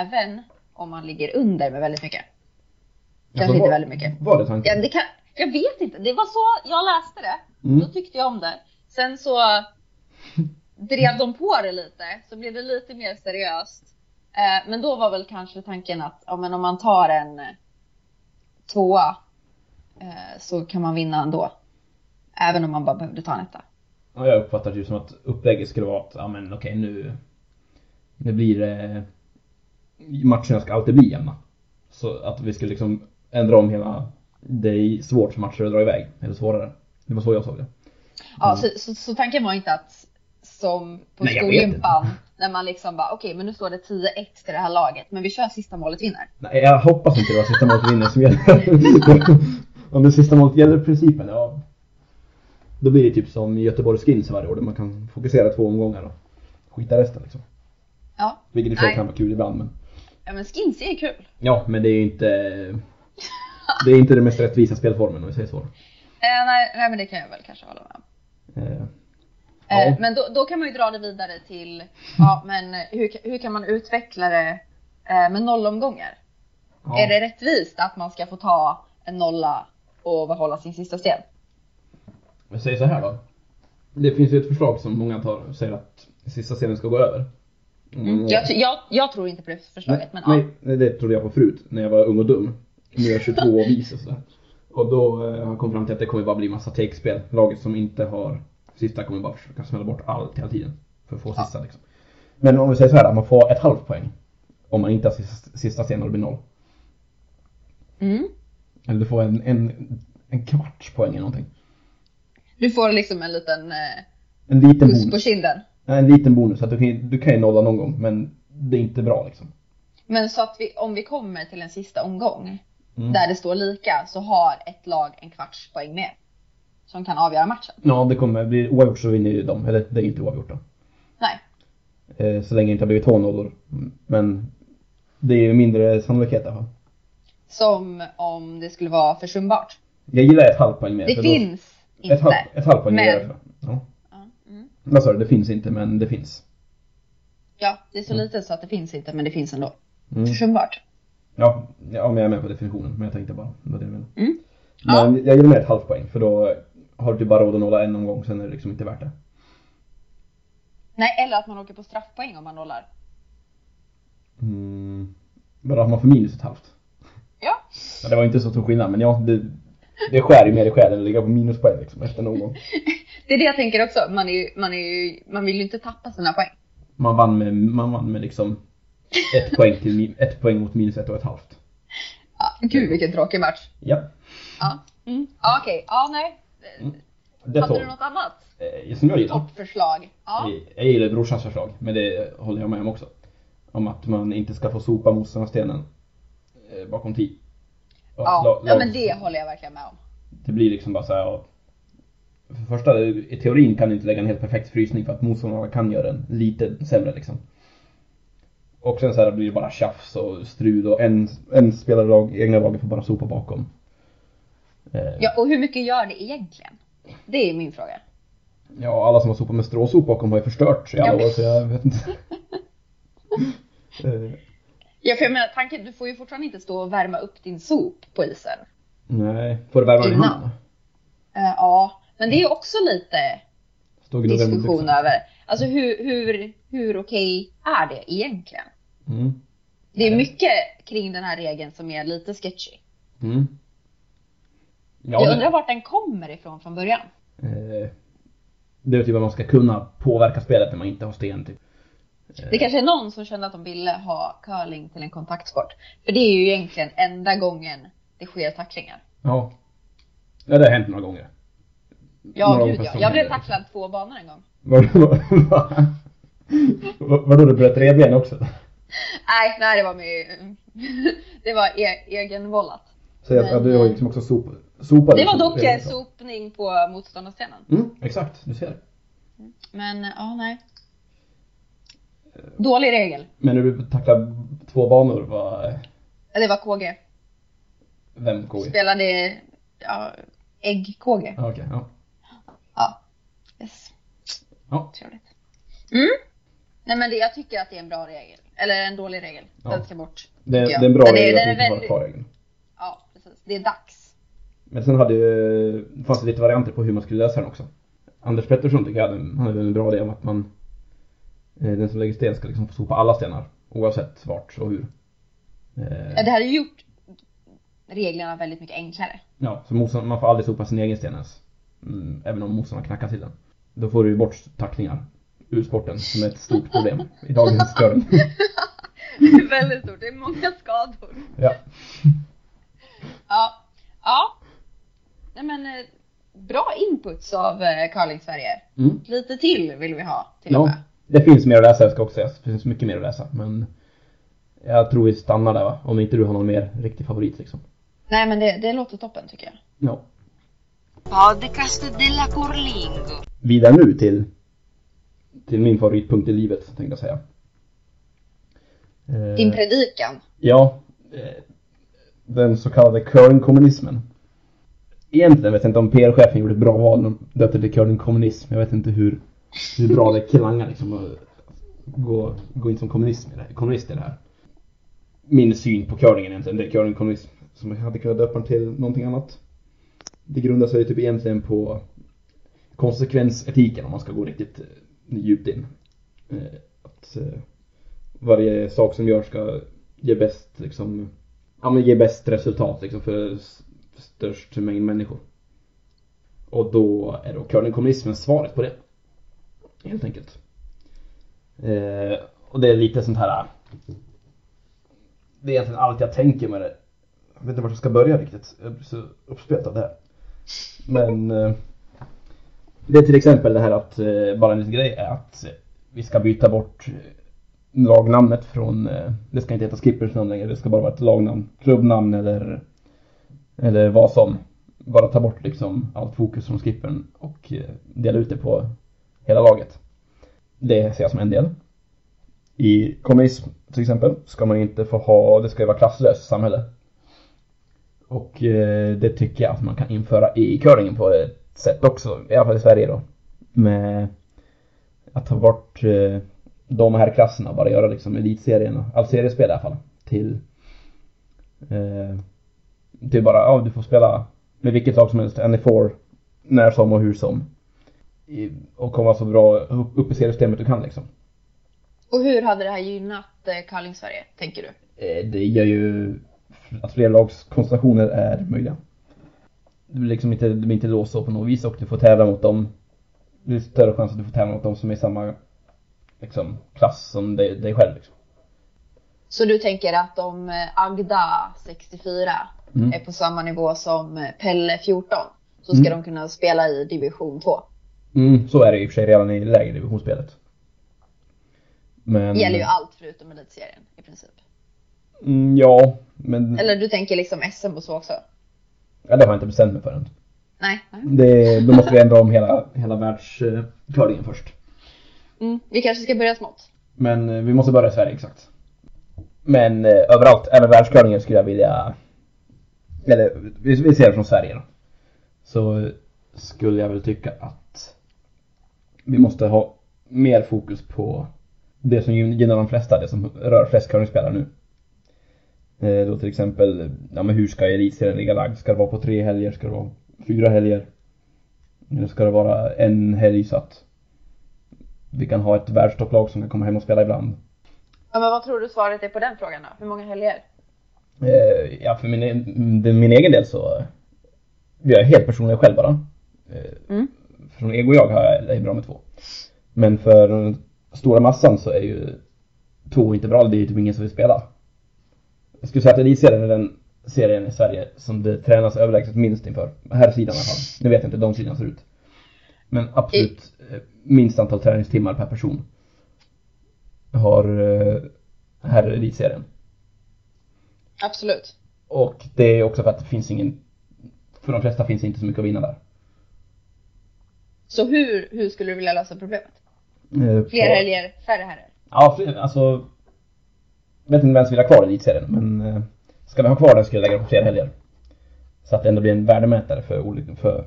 även om man ligger under med väldigt mycket. Kanske Alltså, inte väldigt mycket. Var det tanken? Ja, det kan, jag vet inte, det var så jag läste det. Mm. Då tyckte jag om det. Sen så drev de på det lite, så blev det lite mer seriöst. Eh, men då var väl kanske tanken att ja, men om man tar en eh, tvåa eh, så kan man vinna ändå. Även om man bara behövde ta en etta. Ja, jag uppfattar det ju som att upplägget skulle vara att, ja men okej nu, nu blir det, matcherna ska alltid bli jämna. Så att vi skulle liksom ändra om hela, det är svårt för matcher att dra iväg, eller svårare. Det var så jag såg det. Ja, så, så, så tanken var inte att som på Nej, skolgympan när man liksom bara okej men nu står det 10-1 till det här laget men vi kör sista målet vinner. Nej, jag hoppas inte det var sista målet vinner som gäller. Om det sista målet gäller principen, ja. Då blir det typ som Göteborg Skins varje år, där man kan fokusera två omgångar och skita resten liksom. Ja, Vilket i och för sig kan vara kul ibland men. ja men skins är kul. Ja, men det är ju inte, det är inte den mest rättvisa spelformen om vi säger så. Eh, nej, nej men det kan jag väl kanske hålla med om. Eh, Eh, Ja. Men då, då kan man ju dra det vidare till, ja men hur, hur kan man utveckla det eh, med nollomgångar? ja. Är det rättvist att man ska få ta en nolla och behålla sin sista sten? Jag säger så här då. Det finns ju ett förslag som många tar, säger att sista scenen ska gå över. Mm. Jag, jag, jag tror inte på det förslaget men nej, ja. nej, det trodde jag på förut när jag var ung och dum. Nu är jag 22 och sådär. Och då eh, har jag kommit fram till att det kommer bara bli massa takespel. Laget som inte har sista kommer bara försöka smälla bort allt hela tiden. För att få sista liksom. Men om vi säger så här, man får ett halvt poäng. Om man inte har sista, sista scenen och det blir noll. Mm. Eller du får en, en, en kvarts poäng eller någonting. Du får liksom en liten eh, En liten puss på bonus. kinden. Ja, En liten bonus, att du kan, du kan ju nolla någon gång men det är inte bra liksom. Men så att vi, om vi kommer till en sista omgång Mm. där det står lika så har ett lag en kvarts poäng med. Som kan avgöra matchen. Ja, det kommer bli oavgjort så vinner ju de. Eller det är inte oavgjort då. Nej. Eh, så länge det inte har blivit två nollor. Men det är ju mindre sannolikhet i alla fall. Som om det skulle vara försumbart. Jag gillar ett halvt poäng mer. Det för då- finns inte. Ett, halv, ett halvt poäng Men- mer. Ja. Mm. Vad sa du? Det finns inte men det finns. ja, det är så lite så att det finns inte men det finns ändå. Mm. Försumbart. Ja, ja, men jag är med på definitionen. Men jag tänkte bara, det var det jag menade. Mm. Men jag gillar mer ett halvt poäng för då har du typ bara råd att nolla en omgång, sen är det liksom inte värt det. Nej, eller att man åker på straffpoäng om man nollar. Mm. Vad har man för minus ett halvt? Ja. Ja, det var inte så stor skillnad men ja, det, det skär ju mer i själen att ligga på minuspoäng liksom efter någon gång. Det är det jag tänker också. Man, är man, är man vill ju inte tappa sina poäng. Man vann med, man vann med liksom ett poäng, till, ett poäng mot minus ett och ett halvt. Ja, gud vilken tråkig match. Ja. Ja, mm. ja okej. Ja, nej. Det Hade tål. du något annat Eh, Som jag gillar. toppförslag? Ja. Jag gillar brorsans förslag, men det håller jag med om också. Om att man inte ska få sopa motståndarstenen eh, bakom att Ja, la- ja, lag- men det håller jag verkligen med om. Det blir liksom bara så här, för första, i teorin kan du inte lägga en helt perfekt frysning för att motståndarna kan göra den lite sämre liksom. Och sen så här blir det bara tjafs och strul och en, en spelare lag, egna laget får bara sopa bakom. Eh, Ja, och hur mycket gör det egentligen? Det är min fråga. Ja, alla som har sopat med stråsop bakom har ju förstört i alla Ja, år så jag vet inte. Eh, Ja, för jag menar, tanken, du får ju fortfarande inte stå och värma upp din sop på isen. nej, får du i Innan. handen? Eh, ja, men det är också lite Stå diskussion över. Alltså hur, hur, hur okej är det egentligen? Mm. Det är mycket kring den här regeln som är lite sketchy. Mm. Ja, jag det- undrar vart den kommer ifrån från början. Eh, det är typ att man ska kunna påverka spelet när man inte har sten typ. Det kanske är någon som kände att de ville ha curling till en kontaktsport. För det är ju egentligen enda gången det sker tacklingar. Ja. Ja, det har hänt några gånger. Ja, Några gud ja. Jag blev tacklad två banor en gång. Vad- vad- vad- vad- Vadå, du bröt revben också? Nej, nej det var med, det var e- egenvållat. Så jag, ja, Men, du har ju eh, liksom också sop, sopat. Det var liksom dock eh, så. sopning på motståndarstenen. Mm, exakt, du ser. Men eh, ja, nej. Dålig regel. Men när du tacklar två banor, vad, Det var KG. vem går Spelade, ja, ägg-KG. Ja, okej, ja. Ja. Yes. Ja. Trevligt. Mm. Nej men det, jag tycker att det är en bra regel. Eller en dålig regel. Den Ja. ska bort. Det, det är en bra Den regel den att inte vara väldigt- kvar. Ja, precis. Det är dags. Men sen hade ju, det fanns det lite varianter på hur man skulle lösa den också. Anders Pettersson tycker jag hade, han hade en bra idé om att man eh, Den som lägger sten ska liksom få sopa alla stenar oavsett vart och hur. Ja, det hade gjort reglerna väldigt mycket enklare. Ja, så motståndaren, man får aldrig sopa sin egen sten ens. Mm, även om motståndaren knackar till den. Då får du ju bort tacklingar ur sporten som är ett stort problem i dagens curling. Det är väldigt stort. Det är många skador. ja. Ja. Ja. Nej men eh, bra inputs av eh, Curling Sverige. Mm. Lite till vill vi ha till och ja. med. Det finns mer att läsa, jag ska också säga. Det finns mycket mer att läsa. Men jag tror vi stannar där va? Om inte du har någon mer riktig favorit liksom. Nej men det, det låter toppen tycker jag. Ja. Podcast della Curlingo. Vidare nu till till min favoritpunkt i livet tänkte jag säga. Eh, Din predikan. Ja, eh, den så kallade curlingkommunismen. Egentligen vet jag inte om PR-chefen gjorde ett bra val när de döpte till curlingkommunism. Jag vet inte hur, hur bra det klangar liksom att gå, gå in som kommunism i det kommunist i det här. Min syn på curlingen egentligen, det är curlingkommunism. Som jag hade kunnat döpa den till någonting annat. Det grundar sig typ egentligen på konsekvensetiken om man ska gå riktigt djupt in. Eh, att eh, varje sak som görs ska ge bäst liksom, ja men ge bäst resultat liksom för störst mängd människor. Och då är då curlingkommunismen svaret på det. Helt enkelt. Eh, och det är lite sånt här Det är egentligen allt jag tänker med det. Jag vet inte vart jag ska börja riktigt. Jag blir så uppspelt av det här. Men eh, det är till exempel det här att, eh, bara en liten grej är att eh, vi ska byta bort eh, lagnamnet från, det ska inte heta Skippers namn längre, det ska bara vara ett lagnamn, klubbnamn eller eller vad som. Bara ta bort liksom allt fokus från skippern och dela ut det på hela laget. Det ser jag som en del. I kommunism till exempel ska man inte få ha, det ska ju vara klasslöst samhälle. Och det tycker jag att man kan införa i curlingen på ett sätt också, i alla fall i Sverige då. Med att ta bort eh, de här klasserna bara göra liksom elitserien, all seriespel i alla fall, till eh, är bara, ja du får spela med vilket lag som helst, any four, när som och hur som. I, och komma så bra upp, i seriesystemet du kan liksom. Och hur hade det här gynnat eh, Curling Sverige, tänker du? Eh, det gör ju att fler lags konstellationer är möjliga. Du liksom inte, du blir inte låst på något vis och du får tävla mot dem. Det blir större chans att du får tävla mot dem som är i samma liksom, klass som dig, dig själv. Liksom. Så du tänker att om eh, Agda 64 Mm. är på samma nivå som eh, Pelle 14 så ska Mm. de kunna spela i division 2? Mm, så är det i och för sig redan i lägre divisionsspelet. Men... Det gäller ju allt förutom elitserien i princip. Mm, ja, men... Eller du tänker liksom SM och så också? Ja, det har jag inte bestämt mig för än. Nej. Det, då måste vi ändra om hela, hela världskörningen först. Mm. Vi kanske ska börja smått. Men eh, vi måste börja i Sverige exakt. Men eh, överallt, även världskörningen skulle jag vilja Eller vi, vi ser det från Sverige då. Så skulle jag väl tycka att vi måste ha mer fokus på det som gynnar de flesta, det som rör flest curlingspelare nu. Eh, då till exempel, ja men hur ska elitserien ligga lagd? Ska det vara på tre helger? Ska det vara fyra helger? Eller ska det vara en helg så att vi kan ha ett världstopplag som kan komma hem och spela ibland? Ja, men vad tror du svaret är på den frågan då? Hur många helger? Eh, ja, för min, e- min egen del så vi är helt personliga själv bara. Eh, Mm. Från ego och har jag, är bra med två. Men för den stora massan så är ju två inte bra, det är ju typ ingen som vill spela. Jag skulle säga att elitserien är den serien i Sverige som det tränas överlägset minst inför. Här sidan i alla fall. Nu vet jag inte hur de sidorna ser ut. Men absolut eh, minst antal träningstimmar per person. Har eh, här elitserien. Absolut. Och det är också för att det finns ingen, för de flesta finns inte så mycket att vinna där. Så hur, hur skulle du vilja lösa problemet? Eh, Fler på- helger, färre herrar? Ja, alltså. Jag vet inte vem som vill ha kvar elitserien, men eh, ska vi ha kvar den skulle jag lägga den på fler helger. Så att det ändå blir en värdemätare för olika, för,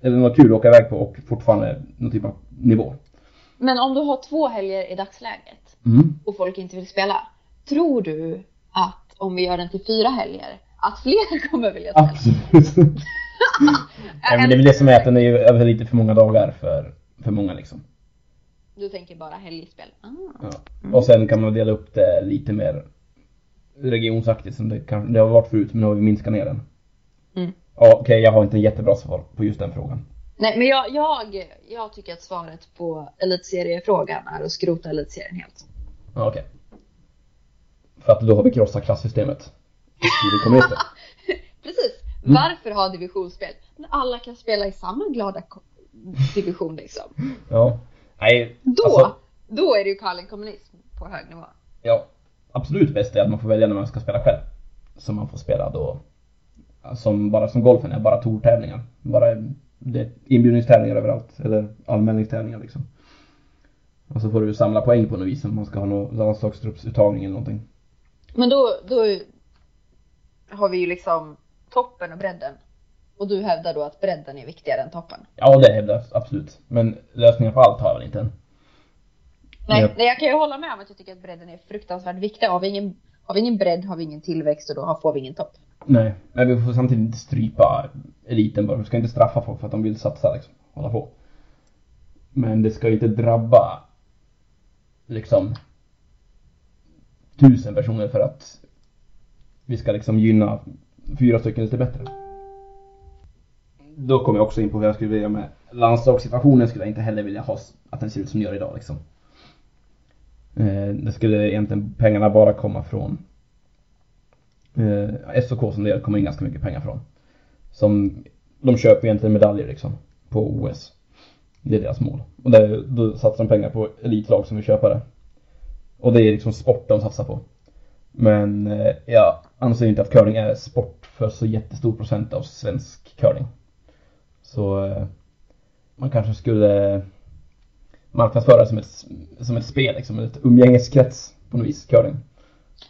eller något kul att åka iväg på och fortfarande någon typ av nivå. Men om du har två helger i dagsläget Mm. och folk inte vill spela. Tror du att om vi gör den till fyra helger, att fler kommer vilja spela? Absolut. Nej, men det är väl det som är att den är ju över lite för många dagar för, för många liksom. Du tänker bara helgspel? Ah. Ja. Och sen kan man dela upp det lite mer regionsaktigt som det, kan, det har varit förut, men nu har vi minskat ner den. Mm. Ja, okej, jag har inte en jättebra svar på just den frågan. Nej men jag, jag, jag tycker att svaret på elitseriefrågan är att skrota elitserien helt. Ja, okej. För att då har vi krossat klassystemet. Precis. Mm. Varför ha divisionsspel? När alla kan spela i samma glada division liksom. Ja. Nej, Då, alltså, då är det ju Karlen kommunism på hög nivå. ja. Absolut bäst är att man får välja när man ska spela själv. Så man får spela då, som bara som golfen är, bara tourtävlingar. Bara det är inbjudningstävlingar överallt, eller anmälningstävlingar liksom. Och så får du samla poäng på något vis om man ska ha någon landslagstruppsuttagning eller någonting. Men då, då har vi ju liksom toppen och bredden. Och du hävdar då att bredden är viktigare än toppen. Ja, det hävdas absolut. Men lösningen på allt har jag väl inte än. Nej, Ja. nej, jag kan ju hålla med om att jag tycker att bredden är fruktansvärt viktig. Har vi ingen, har vi ingen bredd har vi ingen tillväxt och då får vi ingen topp. Nej, men vi får samtidigt inte strypa eliten bara. Vi ska inte straffa folk för att de vill satsa liksom. Hålla på. Men det ska ju inte drabba liksom tusen personer för att vi ska liksom gynna fyra stycken lite bättre. Då kommer jag också in på vad jag skulle vilja med landslagssituationen skulle jag inte heller vilja ha att den ser ut som den gör idag liksom. Eh, Det skulle egentligen pengarna bara komma från eh, SOK som det är, kommer in ganska mycket pengar från. Som, de köper egentligen medaljer liksom på OS. Det är deras mål. Och där, då satsar de pengar på elitlag som vill köpa det. Och det är liksom sport de satsar på. Men eh, jag anser inte att curling är sport för så jättestor procent av svensk curling. Så eh, man kanske skulle marknadsföra som ett, som ett spel, liksom ett umgängeskrets på något vis, curling.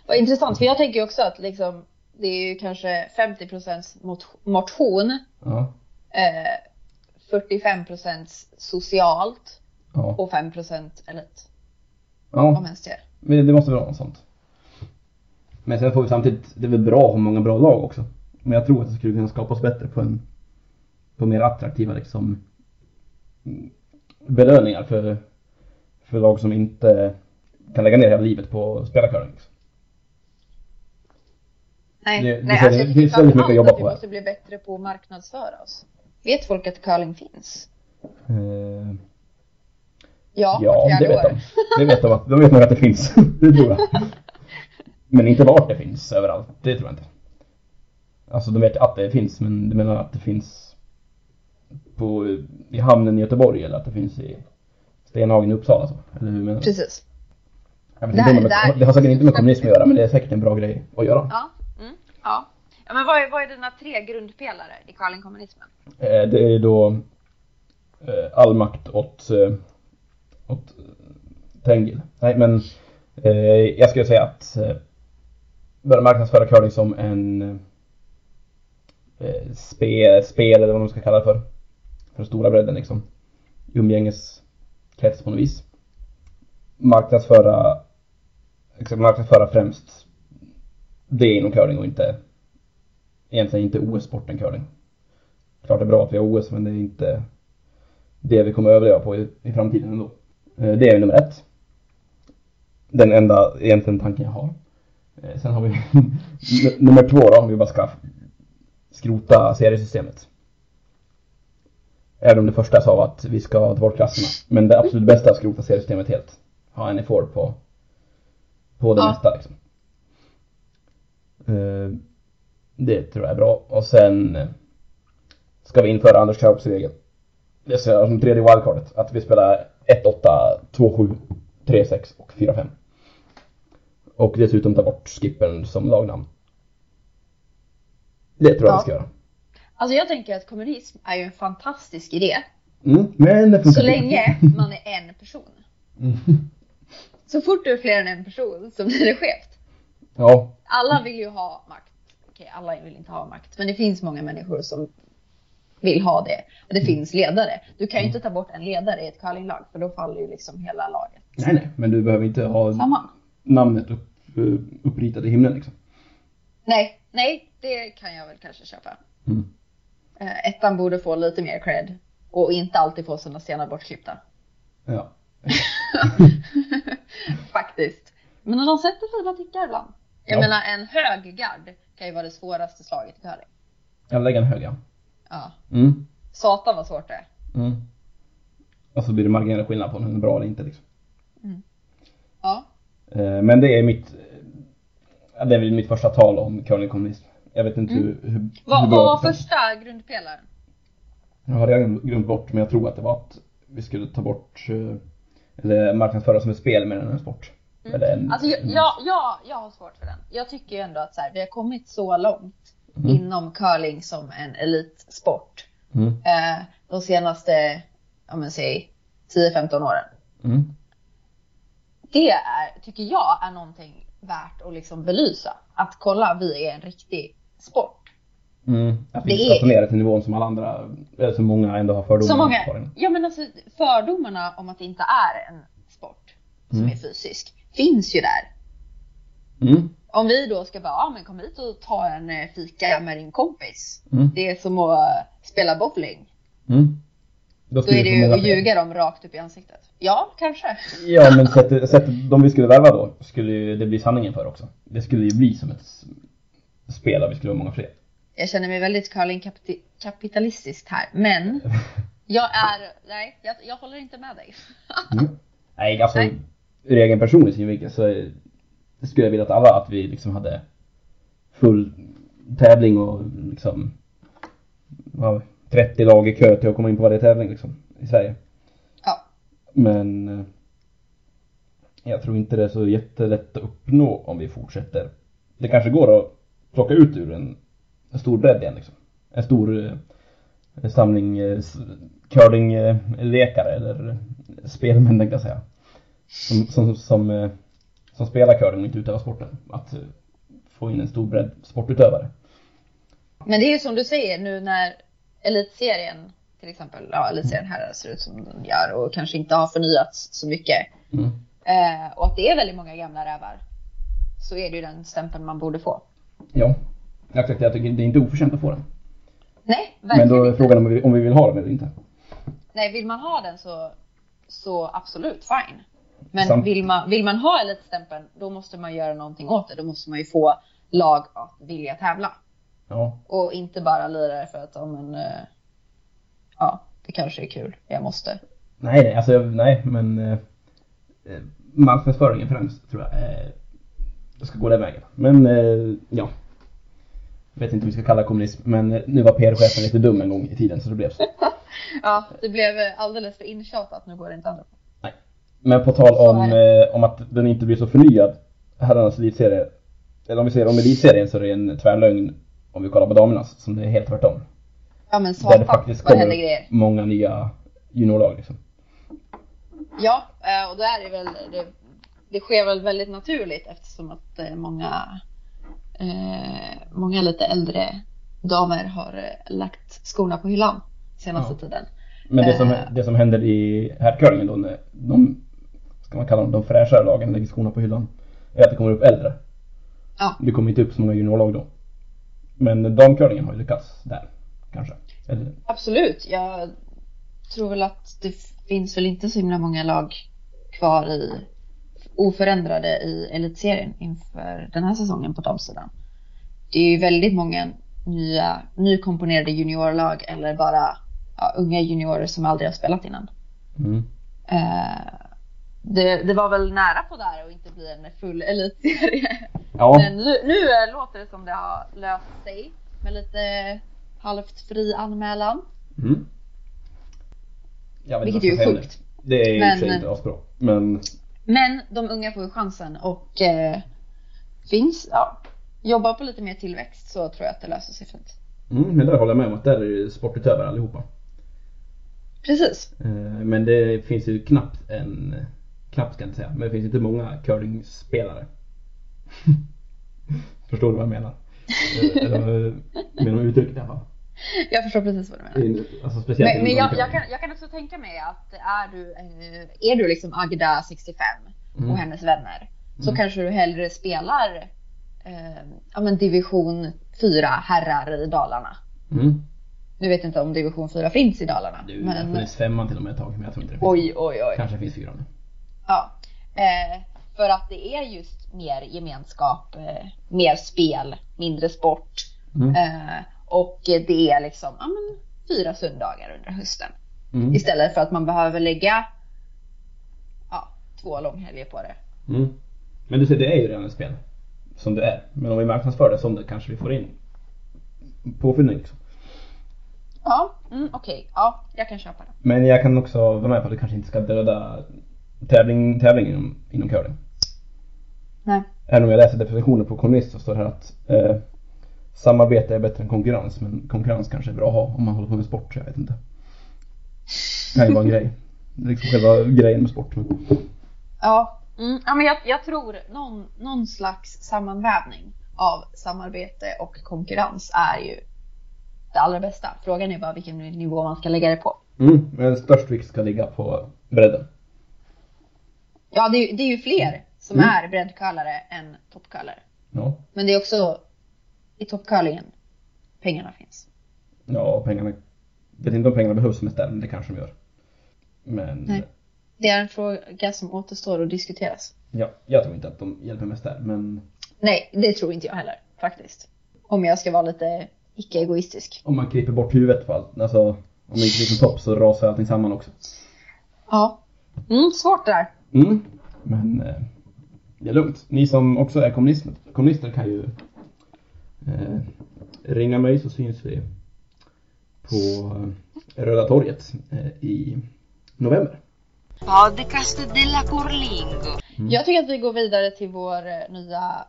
Vad intressant, för jag tänker också att liksom, det är ju kanske 50% mot, motion, Ja, eh, 45% socialt ja, och 5% elit. ja. Om ens det. Men det måste väl vara något sånt. Men sen får vi samtidigt, det är väl bra att ha många bra lag också. Men jag tror att det skulle kunna skapas bättre på en, på mer attraktiva liksom belöningar för, för lag som inte kan lägga ner hela livet på att spela curling. Liksom. Nej, Det- det nej alltså, det tycker finns väldigt mycket att jobba på här. Vi måste bli bättre på att marknadsföra oss. Vet folk att curling finns? Eh, Ja, ja, det vet år. de. Det vet de, de vet nog att det finns. det tror jag. Men inte vart det finns överallt, det tror jag inte. Alltså de vet att det finns, men du menar att det finns på, i hamnen i Göteborg eller att det finns i Stenhagen i Uppsala så? Eller hur menar du? Precis. Jag vet inte där- det har säkert inte med kommunism att göra men det är säkert en bra grej att göra. Ja. Mm, ja. Ja, men vad är, vad är dina tre grundpelare i curlingkommunismen? Eh, det är då eh, all makt åt, eh, åt Tengil. Nej men eh, jag skulle säga att eh, börja marknadsföra curling som en eh, spe, spel eller vad man ska kalla det för. För den stora bredden liksom. Umgängeskrets på något vis. Marknadsföra, liksom marknadsföra främst det inom curling och inte egentligen inte OS-sporten curling. Klart det är bra att vi har OS men det är inte det vi kommer överleva på i, i framtiden ändå. Eh, det är nummer ett. Den enda egentligen tanken jag har. Eh, sen har vi nummer två då, om vi bara ska skrota seriesystemet. Även om det första sa att vi ska ta bort klasserna. Men det absolut bästa är att skrota seriesystemet helt. Ha en får på, på det Ja. mesta liksom. Eh, Det tror jag är bra. Och sen eh, ska vi införa Anders Kraups regel. Det ser jag som tredje wildcardet. Att vi spelar 1, 8, 2, 7, 3, 6 och 4, 5. Och dessutom ta bort skippern som lagnamn. Det tror jag Ja. vi ska göra. Alltså jag tänker att kommunism är ju en fantastisk idé. Mm, men Så länge man är en person. Mm. Så fort du är fler än en person så blir det skevt. Ja, Alla vill ju ha makt. Okej, alla vill inte ha makt. Men det finns många människor som vill ha det. Och det finns ledare. Du kan ju inte ta bort en ledare i ett curlinglag för då faller ju liksom hela laget. nej nej. Men du behöver inte ha Samman. namnet upp, uppritat i himlen liksom. Nej, nej, det kan jag väl kanske köpa. Mm. Eh, Ettan borde få lite mer cred. Och inte alltid få sina stenar bortklippta. Ja. Faktiskt. Men de sätter fina tickar ibland. Jag Ja. menar en hög gard kan ju vara det svåraste slaget i curling. Jag lägger en hög ja. Ja. Mm. Satan vad svårt det är. Mm. Och så blir det marginell skillnad på om den är bra eller inte liksom. Ja. Eh, Men det är mitt, ja, det är väl mitt första tal om curlingkommunism. Jag vet inte hur, hur, hur Vad, var första grundpelaren? Jag har redan glömt bort men jag tror att det var att vi skulle ta bort, eh, eller marknadsföra som ett spel mer än en sport. Eller en, Alltså jag, en- jag, jag, jag har svårt för den. Jag tycker ju ändå att så här, vi har kommit så långt Mm. inom curling som en elitsport. Mm. Eh, de senaste, ja men säg 10-15 åren. Mm. Det är, tycker jag, är någonting värt att liksom belysa. Att kolla, vi är en riktig sport. Mm. Att vi Det inte är- ner det till nivån som alla andra, eller som många ändå har fördomar Så många, på den. ja men alltså fördomarna om att det inte är en sport som Mm. är fysisk finns ju där. Mm. Om vi då ska bara, ja men kom hit och ta en eh, fika med din kompis. Mm. Det är som att eh, spela bowling. Mm. Då skulle är det ju att ljuga dem rakt upp i ansiktet. Ja, kanske. Ja men sättet, sättet de vi skulle värva då skulle ju det bli sanningen för också. Det skulle ju bli som ett spel där vi skulle ha många fler. Jag känner mig väldigt curlingkapitalistiskt här. Men jag är, nej, jag, jag håller inte med dig. Mm. Nej alltså Nej. ur egen personlig synvinkel så är- skulle jag vilja att alla, att vi liksom hade full tävling och liksom ja, 30 lag i kö till att komma in på varje tävling liksom i Sverige. Ja. Men eh, jag tror inte det är så jättelätt att uppnå om vi fortsätter. Det kanske går att plocka ut ur en, en stor bredd igen liksom. En stor eh, samling eh, curlinglekare eller spelmän tänkte jag säga. Som, som, som, eh, som spelar curling och inte utövar sporten. Att eh, få in en stor bredd sportutövare. Men det är ju som du säger nu när elitserien till exempel, ja elitserien här ser ut som den gör och kanske inte har förnyats så mycket. Mm. Eh, och att det är väldigt många gamla rävar. Så är det ju den stämpeln man borde få. Ja, exakt. Jag tycker det är inte oförtjänt att få den. Nej, Men verkligen då är frågan om vi, om vi vill ha den eller inte. Nej, vill man ha den så, så absolut fine. Men vill man, vill man ha elitstämpeln, då måste man göra någonting åt det. Då måste man ju få lag att vilja tävla. Ja, Och inte bara lira det för att, ja men, eh, ja, det kanske är kul. Jag måste. Nej, alltså, nej, men eh, eh, marknadsföringen främst tror jag eh, det ska gå den vägen. Men eh, ja, jag vet inte vad vi ska kalla kommunism, men eh, nu var PR-chefen lite dum en gång i tiden så det blev så. Ja, det blev eh, alldeles för intjatat. Nu går det inte andra. Men på tal om, eh, om att den inte blir så förnyad, herrarnas elitserie, eller om vi säger om elitserien så är det en tvärlögn om vi kollar på damernas, som det är helt tvärtom. Ja men Där det faktiskt det kommer många nya juniorlag liksom. Ja, och då är det väl, det, det sker väl väldigt naturligt eftersom att eh, många, eh, många lite äldre damer har eh, lagt skorna på hyllan senaste Ja. tiden. Men det som, Eh. det som händer i herrcurlingen då när de, ska man kalla dem, de fräschare lagen lägger skorna på hyllan. Är att det kommer upp äldre. Ja. Det kommer inte upp så många juniorlag då. Men damcurlingen har ju lyckats där. Kanske. Eller, Absolut, jag tror väl att det finns väl inte så himla många lag kvar i oförändrade i elitserien inför den här säsongen på damsidan. Det är ju väldigt många nya, nykomponerade juniorlag eller bara ja, unga juniorer som aldrig har spelat innan. mm. Eh, det, det var väl nära på där att inte bli en full elitserie. Ja. Men nu, nu eh, låter det som det har löst sig med lite halvt fri anmälan. Mm. Jag vet Vilket ju är sjukt. Det, är och Men- inte asbra. Men Men de unga får ju chansen och eh, finns, ja, jobbar på lite mer tillväxt så tror jag att det löser sig fint. Mm, men där håller jag med om att där är det sportutövare allihopa. Precis. Eh, Men det finns ju knappt en, knappt ska jag inte säga, men det finns inte många curlingspelare. Förstår du vad jag menar? Eh, Eller menar du uttrycket i alla fall? Jag förstår precis vad du menar. Alltså speciellt Men, men jag, jag, kan, jag kan också tänka mig att är du, eh, är du liksom Agda 65 Mm. och hennes vänner så Mm. kanske du hellre spelar eh, ja, men division 4 herrar i Dalarna. Mm. Nu vet jag inte om division 4 finns i Dalarna. Du, det har men funnits femman till och med ett tag, men jag tror inte det finns. oj, oj, oj. Kanske finns fyra nu. Ja. Eh, för att det är just mer gemenskap, eh, mer spel, mindre sport. Mm. Eh, och det är liksom ja, men, fyra söndagar under hösten. Mm. Istället för att man behöver lägga ja, två långhelger på det. Mm. Men du ser, det är ju redan ett spel. Som det är. Men om vi marknadsför det som det kanske vi får in påfyllning liksom. Ja, mm, okej. Ja, jag kan köpa det. Men jag kan också vara med på att du kanske inte ska döda tävling, tävling inom, inom curling. Nej. Även om jag läser definitionen på kommunist så står det här att eh, samarbete är bättre än konkurrens. Men konkurrens kanske är bra att ha om man håller på med sport, jag vet inte. Det kan ju vara en grej. Liksom själva grejen med sport. Ja, mm, ja men jag, jag tror någon, någon slags sammanvävning av samarbete och konkurrens är ju det allra bästa. Frågan är bara vilken nivå man ska lägga det på. Mm, men störst vikt ska ligga på bredden. Ja, det, är ju- det är ju fler som Mm. är breddcurlare än toppcurlare. Ja. Men det är också i toppcurlingen pengarna finns. Ja, pengarna. Vet inte om pengarna behövs mest där, men det kanske de gör. Men Nej. Det är en fråga som återstår att diskuteras. ja, jag tror inte att de hjälper mest där. Men Nej, det tror inte jag heller faktiskt. Om jag ska vara lite icke-egoistisk. om man klipper bort huvudet på allt, alltså om man inte klipper topp så rasar allting samman också. Ja. Mm, svårt det där. Mm. Men eh, det är lugnt. Ni som också är kommunister, kommunister kan ju eh, ringa mig så syns vi på eh, Röda torget eh, i november. Podcast della Curlingo. Mm. Jag tycker att vi går vidare till vår eh, nya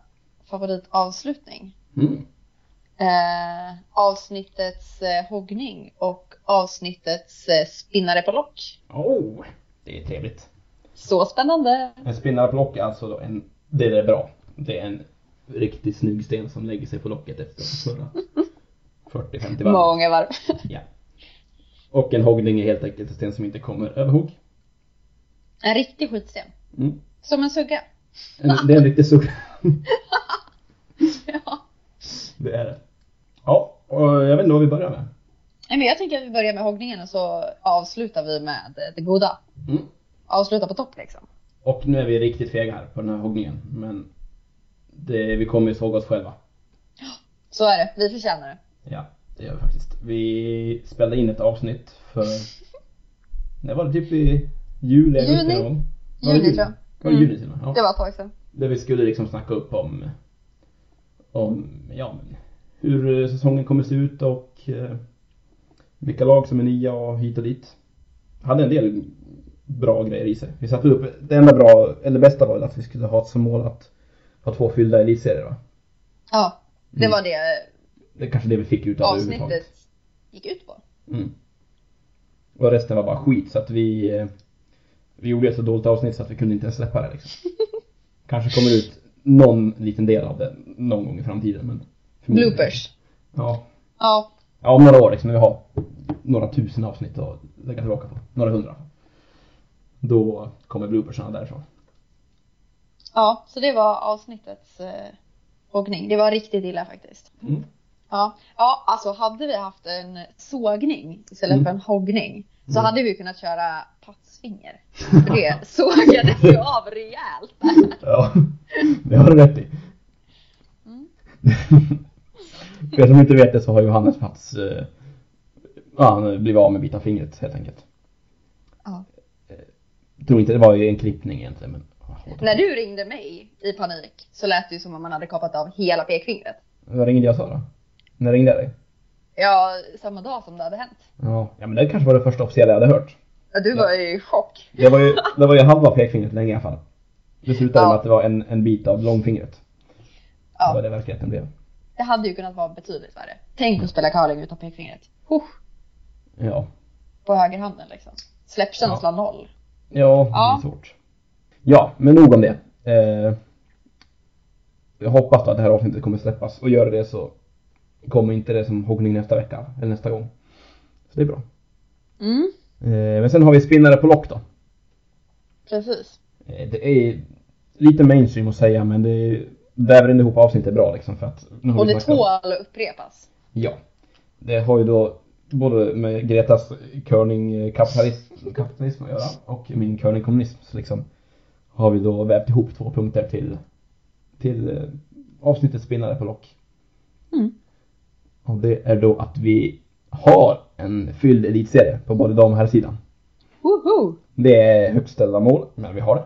favoritavslutning. Mm. Eh, avsnittets eh, hoggning och avsnittets eh, spinnare på lock. Oh, det är trevligt. Så spännande! En spinnare på lock är alltså då en, det är bra. Det är en riktigt snygg sten som lägger sig på locket efter snurrat 40-50 varv. Många varv. Ja. Och en hoggning är helt enkelt en sten som inte kommer över hugg. En riktig skitsten. Mm. Som en sugga. En- Det är en riktig sugga. Ja. Det är det. Ja, och jag vet inte vad vi börjar med. Nej, men jag tänker att vi börjar med hoggningen och så avslutar vi med det goda. Mm. Avsluta på topp liksom. Och nu är vi riktigt fega här på den här hoggningen. Men det, vi kommer ju såga oss själva. Så är det, vi förtjänar det. Ja, det gör vi faktiskt. Vi spelade in ett avsnitt för... När var det? Typ i juli? Juni. någon? Var Juni, tror jag. Var det Mm. juni till och med? Ja. Det var ett tag sedan. Där vi skulle liksom snacka upp om, om ja, men hur säsongen kommer se ut och eh, vilka lag som är nya och hit och dit. Hade en del bra grejer i sig. Vi satte upp, det enda bra, eller bästa var att vi skulle ha som mål att ha två fyllda elitserier va? Ja, det Mm. var det Det är kanske det vi fick ut av avsnittet gick ut på. Mm. Och resten var bara skit så att vi eh, Vi gjorde ett så dåligt avsnitt så att vi kunde inte ens släppa det liksom. Kanske kommer ut någon liten del av det någon gång i framtiden men Bloopers. Ja. Ja, Ja om några år liksom när vi har några tusen avsnitt att lägga tillbaka på. Några hundra. Då kommer bloopersarna därifrån. Ja, så det var avsnittets eh, hoggning. Det var riktigt illa faktiskt. Mm. Ja, ja, alltså hade vi haft en sågning istället Mm. för en hoggning så Mm. hade vi kunnat köra patsfinger. För det sågades ju av rejält. Ja, det har du rätt i. Mm. För er som inte vet det så har Johannes Mats eh, Ja, han blivit av med bit av fingret helt enkelt. Ja. Jag tror inte det var ju en klippning egentligen men När du ringde mig i panik så lät det ju som om man hade kapat av hela pekfingret. Vad ringde jag sa då? När ringde jag dig? Ja, samma dag som det hade hänt. Ja, ja men det kanske var det första officiella jag hade hört. Ja, du var ju i chock. Det var ju, det var ju halva pekfingret länge i alla fall. Det slutade Ja. med att det var en, en bit av långfingret. Det var Ja, det verkligheten blev. det hade ju kunnat vara betydligt värre. Tänk att spela curling utan pekfingret. Huh, Ja. på högerhanden liksom. Släppkänsla noll. Ja, det Ja. är svårt. Ja, men nog om det. Eh, jag hoppas då att det här avsnittet kommer släppas och gör det så kommer inte det som hoggning nästa vecka eller nästa gång. Så det är bra. Mm, Eh, men sen har vi spinnare på lock då. precis. Eh, det är lite mainstream att säga men det väver ändå ihop avsnittet bra liksom för att nu har Och det tål att upprepas. Ja. Det har ju då både med Gretas curlingkapitalism kapitalism att göra och min curlingkommunism liksom har vi då vävt ihop två punkter till till eh, avsnittet spinnare på lock. Mm. Och det är då att vi har en fylld elitserie på både dam och herrsidan. Woho! Det är högt ställda mål, men vi har det.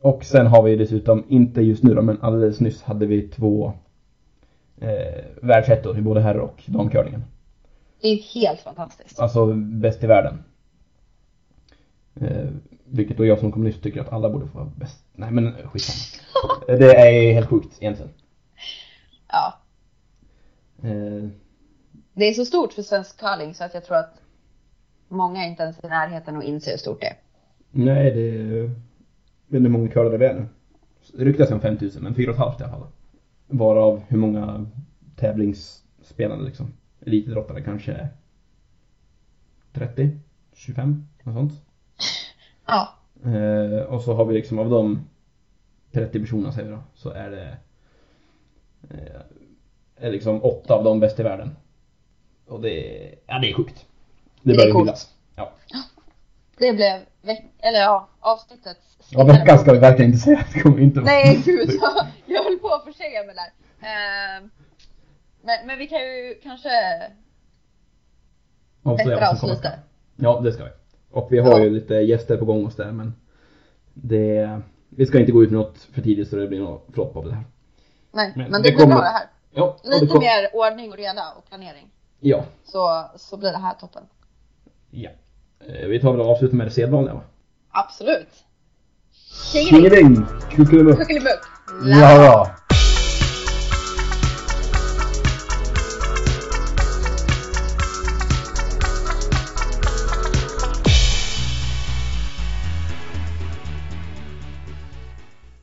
Och sen har vi dessutom, inte just nu då, men alldeles nyss hade vi två eh, världsettor i både herr och damcurlingen. Det är helt fantastiskt. Alltså bäst i världen. Eh, vilket då jag som kommunist tycker att alla borde få vara bäst. Nej men skitsamma. Det är helt sjukt egentligen. Ja. Eh, Det är så stort för svensk curling så att jag tror att många inte ens är i närheten och inser hur stort det är. nej det är, hur många curlare vi är nu. Det ryktas om 5000 men 4 500 i alla fall. Varav hur många tävlingsspelande liksom. Elitidrottare kanske 30, 25, något sånt. Ja. Eh, och så har vi liksom av de 30 personerna säger vi då, så är det eh, är liksom åtta av dem bäst i världen. Och det är, ja det är sjukt. Det, Det är bör ju coolt. hyllas. Ja. Det blev veck- eller ja, avsnittets ja, veckan ska vi verkligen inte säga. Det kommer inte vara. Nej gud, jag, jag höll på att försäga mig där. Ehm, men, men vi kan ju kanske bättra oss lite. Ja, det ska vi. Och vi har Ja. ju lite gäster på gång hos där men det, vi ska inte gå ut med något för tidigt så det blir något flopp av det här. Nej, Men men, det det blir kommer- bra det här. Ja, och det Lite kom- mer ordning och reda och planering. Ja, Så, så blir det här toppen. ja. Eh, Vi tar väl och avslutar med det sedvanliga va? Absolut. Tjingeling! Tjingeling! Kuckelimuck! Kuckelimuck! Ja, ja.